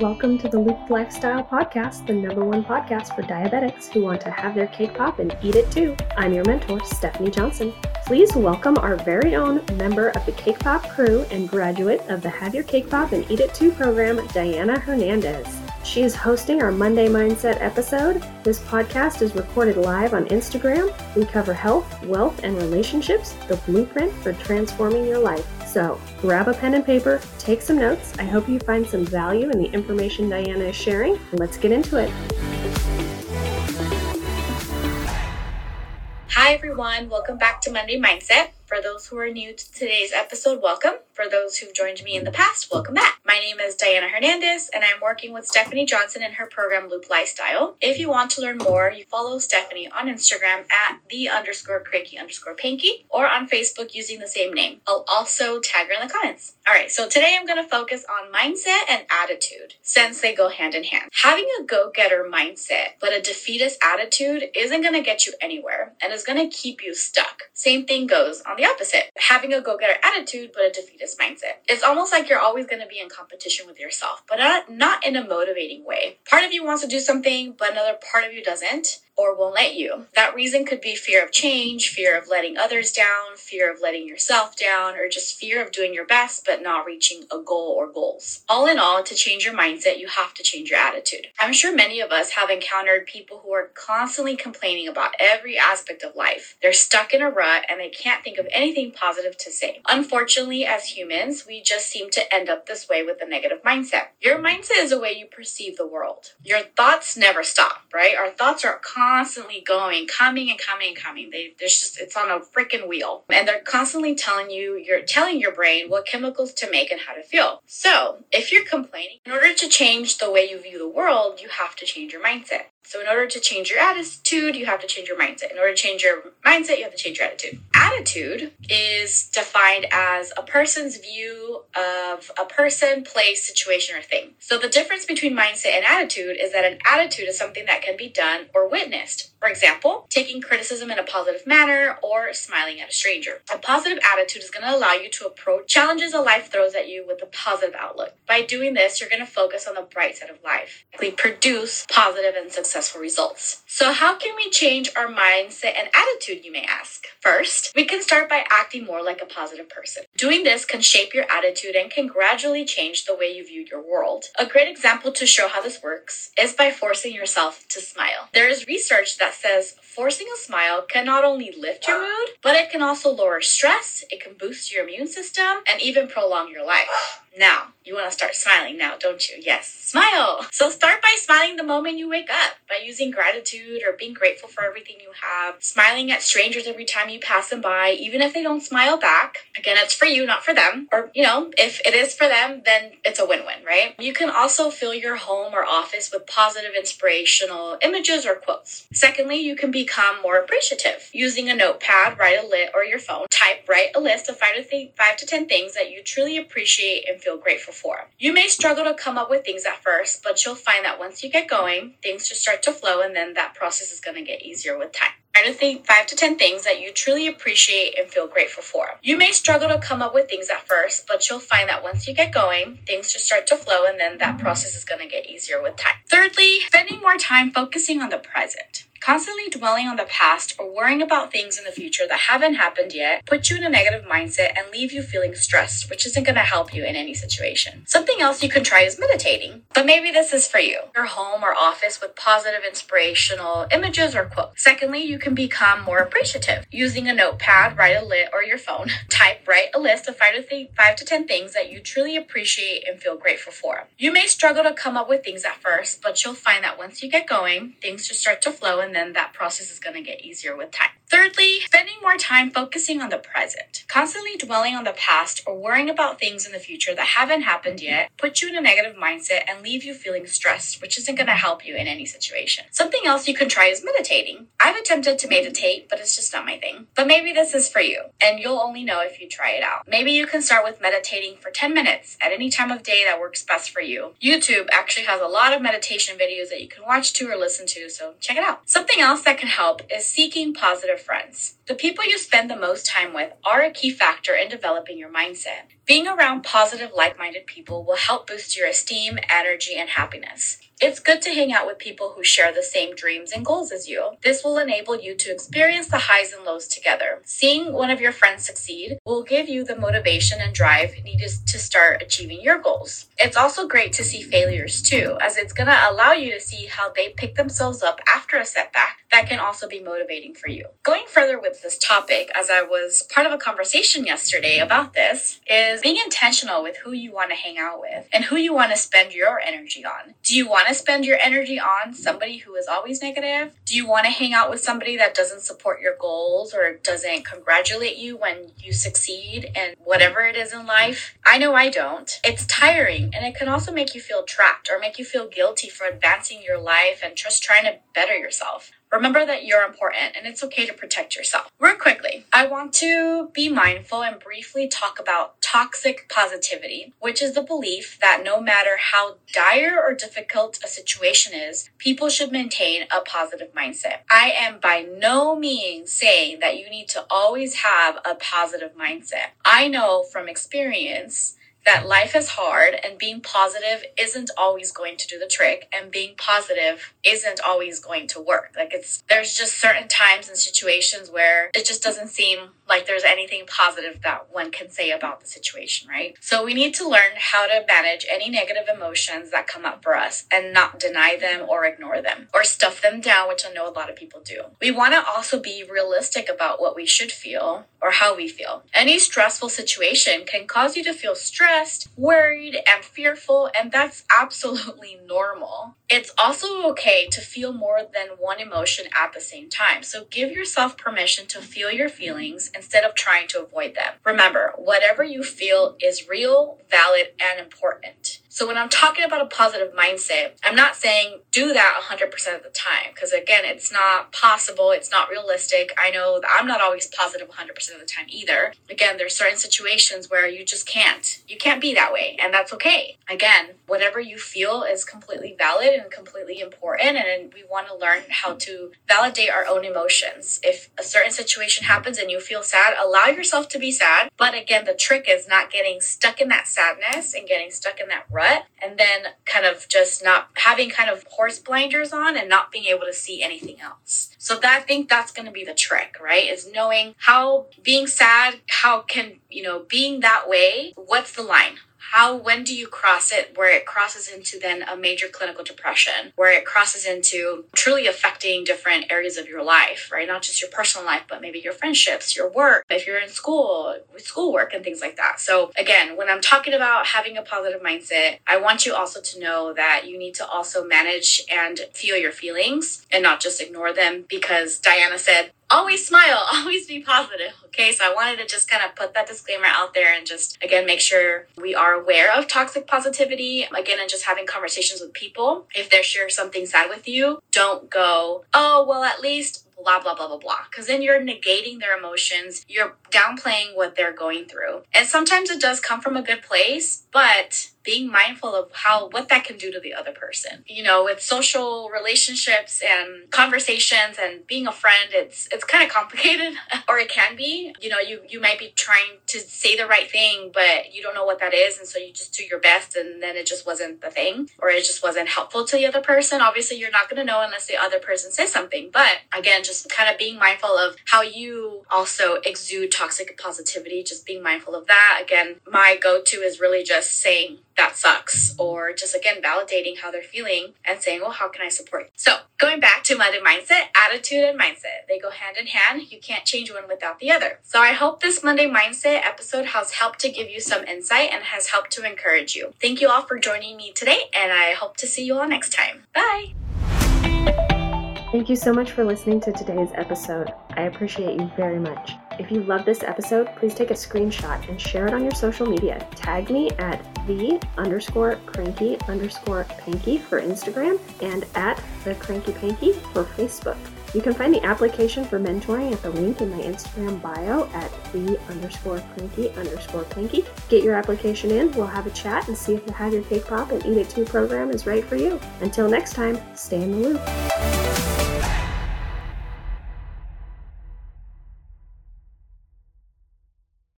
Welcome to the Loop Lifestyle Podcast, the number one podcast for diabetics who want to have their cake pop and eat it too. I'm your mentor, Stephanie Johnson. Please welcome our very own member of the Cake Pop crew and graduate of the Have Your Cake Pop and Eat It Too program, Diana Hernandez. She is hosting our Monday Mindset episode. This podcast is recorded live on Instagram. We cover health, wealth, and relationships, the blueprint for transforming your life. So grab a pen and paper, take some notes. I hope you find some value in the information Diana is sharing. Let's get into it. Hi, everyone. Welcome back to Monday Mindset. For those who are new to today's episode, welcome. For those who've joined me in the past, welcome back. My name is Diana Hernandez, and I'm working with Stephanie Johnson in her program Loop Lifestyle. If you want to learn more, you follow Stephanie on Instagram at the underscore cranky underscore panky or on Facebook using the same name. I'll also tag her in the comments. All right, so today I'm going to focus on mindset and attitude since they go hand in hand. Having a go getter mindset but a defeatist attitude isn't going to get you anywhere and is going to keep you stuck. Same thing goes on the opposite. Having a go getter attitude, but a defeatist mindset. It's almost like you're always going to be in competition with yourself, but not, not in a motivating way. Part of you wants to do something, but another part of you doesn't or won't let you. That reason could be fear of change, fear of letting others down, fear of letting yourself down, or just fear of doing your best but not reaching a goal or goals. All in all, to change your mindset, you have to change your attitude. I'm sure many of us have encountered people who are constantly complaining about every aspect of life. They're stuck in a rut and they can't think of anything positive to say. Unfortunately, as humans, we just seem to end up this way with a negative mindset. Your mindset is the way you perceive the world. Your thoughts never stop, right? Our thoughts are constantly constantly going, coming and coming and coming. They there's just it's on a freaking wheel. And they're constantly telling you, you're telling your brain what chemicals to make and how to feel. So if you're complaining, in order to change the way you view the world, you have to change your mindset. So, in order to change your attitude, you have to change your mindset. In order to change your mindset, you have to change your attitude. Attitude is defined as a person's view of a person, place, situation, or thing. So, the difference between mindset and attitude is that an attitude is something that can be done or witnessed. For example, taking criticism in a positive manner or smiling at a stranger. A positive attitude is going to allow you to approach challenges that life throws at you with a positive outlook. By doing this, you're going to focus on the bright side of life, produce positive and successful results. So, how can we change our mindset and attitude, you may ask? First, we can start by acting more like a positive person. Doing this can shape your attitude and can gradually change the way you view your world. A great example to show how this works is by forcing yourself to smile. There is research that says forcing a smile can not only lift your mood, but it can also lower stress, it can boost your immune system, and even prolong your life. Now, you want to start smiling now, don't you? Yes, smile. So start by smiling the moment you wake up by using gratitude or being grateful for everything you have, smiling at strangers every time you pass them by, even if they don't smile back. Again, it's for you, not for them. Or, you know, if it is for them, then it's a win win, right? You can also fill your home or office with positive, inspirational images or quotes. Secondly, you can become more appreciative. Using a notepad, write a lit or your phone, type, write a list of five to, th- five to 10 things that you truly appreciate and feel feel grateful for. You may struggle to come up with things at first, but you'll find that once you get going, things just start to flow and then that process is going to get easier with time. Try to think five to 10 things that you truly appreciate and feel grateful for. You may struggle to come up with things at first, but you'll find that once you get going, things just start to flow and then that process is going to get easier with time. Thirdly, spending more time focusing on the present. Constantly dwelling on the past or worrying about things in the future that haven't happened yet put you in a negative mindset and leave you feeling stressed, which isn't going to help you in any situation. Something else you can try is meditating, but maybe this is for you. Your home or office with positive inspirational images or quotes. Secondly, you can become more appreciative. Using a notepad, write a lit or your phone, type, write a list of five to, th- five to 10 things that you truly appreciate and feel grateful for. You may struggle to come up with things at first, but you'll find that once you get going, things just start to flow and then that process is going to get easier with time. Thirdly, spending more time focusing on the present. Constantly dwelling on the past or worrying about things in the future that haven't happened yet put you in a negative mindset and leave you feeling stressed, which isn't going to help you in any situation. Something else you can try is meditating. I've attempted to meditate, but it's just not my thing. But maybe this is for you, and you'll only know if you try it out. Maybe you can start with meditating for 10 minutes at any time of day that works best for you. YouTube actually has a lot of meditation videos that you can watch to or listen to, so check it out. Something else that can help is seeking positive friends. The people you spend the most time with are a key factor in developing your mindset. Being around positive, like minded people will help boost your esteem, energy, and happiness. It's good to hang out with people who share the same dreams and goals as you. This will enable you to experience the highs and lows together. Seeing one of your friends succeed will give you the motivation and drive needed to start achieving your goals. It's also great to see failures too, as it's going to allow you to see how they pick themselves up after a setback that can also be motivating for you. Going further with this topic, as I was part of a conversation yesterday about this, is being intentional with who you want to hang out with and who you want to spend your energy on. Do you want to spend your energy on somebody who is always negative? Do you want to hang out with somebody that doesn't support your goals or doesn't congratulate you when you succeed in whatever it is in life? I know I don't. It's tiring and it can also make you feel trapped or make you feel guilty for advancing your life and just trying to better yourself. Remember that you're important and it's okay to protect yourself. Real quickly, I want to be mindful and briefly talk about toxic positivity, which is the belief that no matter how dire or difficult a situation is, people should maintain a positive mindset. I am by no means saying that you need to always have a positive mindset. I know from experience that life is hard and being positive isn't always going to do the trick and being positive isn't always going to work. Like it's there's just certain times and situations where it just doesn't seem like there's anything positive that one can say about the situation, right? So we need to learn how to manage any negative emotions that come up for us and not deny them or ignore them or stuff them down, which I know a lot of people do. We want to also be realistic about what we should feel or how we feel. Any stressful situation can cause you to feel stressed, worried, and fearful, and that's absolutely normal. It's also okay to feel more than one emotion at the same time. So give yourself permission to feel your feelings instead of trying to avoid them. Remember, whatever you feel is real, valid, and important. So when I'm talking about a positive mindset, I'm not saying do that 100% of the time because again, it's not possible, it's not realistic. I know that I'm not always positive 100% of the time either. Again, there's certain situations where you just can't. You can't be that way, and that's okay. Again, whatever you feel is completely valid and completely important, and we want to learn how to validate our own emotions. If a certain situation happens and you feel sad, allow yourself to be sad. But again, the trick is not getting stuck in that sadness and getting stuck in that rut and then kind of just not having kind of horse blinders on and not being able to see anything else. So that I think that's going to be the trick, right? Is knowing how being sad, how can, you know, being that way, what's the line? How when do you cross it where it crosses into then a major clinical depression where it crosses into truly affecting different areas of your life right? Not just your personal life but maybe your friendships your work if you're in school with schoolwork and things like that. So again when i'm talking about having a positive mindset i want you also to know that you need to also manage and feel your feelings and not just ignore them because diana said always smile, always be positive. Okay, so I wanted to just kind of put that disclaimer out there and just again make sure we are aware of toxic positivity. Again, and just having conversations with people. If they're sharing something sad with you, don't go, oh, well, at least blah, blah, blah, blah, blah. Because then you're negating their emotions, you're downplaying what they're going through. And sometimes it does come from a good place, but being mindful of how what that can do to the other person. You know, with social relationships and conversations and being a friend, it's it's kind of complicated or it can be. You know, you you might be trying to say the right thing, but you don't know what that is and so you just do your best and then it just wasn't the thing or it just wasn't helpful to the other person. Obviously, you're not going to know unless the other person says something. But again, just kind of being mindful of how you also exude toxic positivity, just being mindful of that. Again, my go-to is really just saying that sucks or just again validating how they're feeling and saying well how can i support you? So going back to monday mindset attitude and mindset they go hand in hand. You can't change one without the other. So i hope this monday mindset episode has helped to give you some insight and has helped to encourage you. Thank you all for joining me today and i hope to see you all next time. Bye! Thank you so much for listening to today's episode. I appreciate you very much. If you love this episode, please take a screenshot and share it on your social media. Tag me at the underscore cranky underscore panky for Instagram and at the cranky panky for Facebook. You can find the application for mentoring at the link in my Instagram bio at the underscore cranky underscore panky. Get your application in, we'll have a chat and see if the Have Your Cake Pop and Eat It Too program is right for you. Until next time, stay in the loop.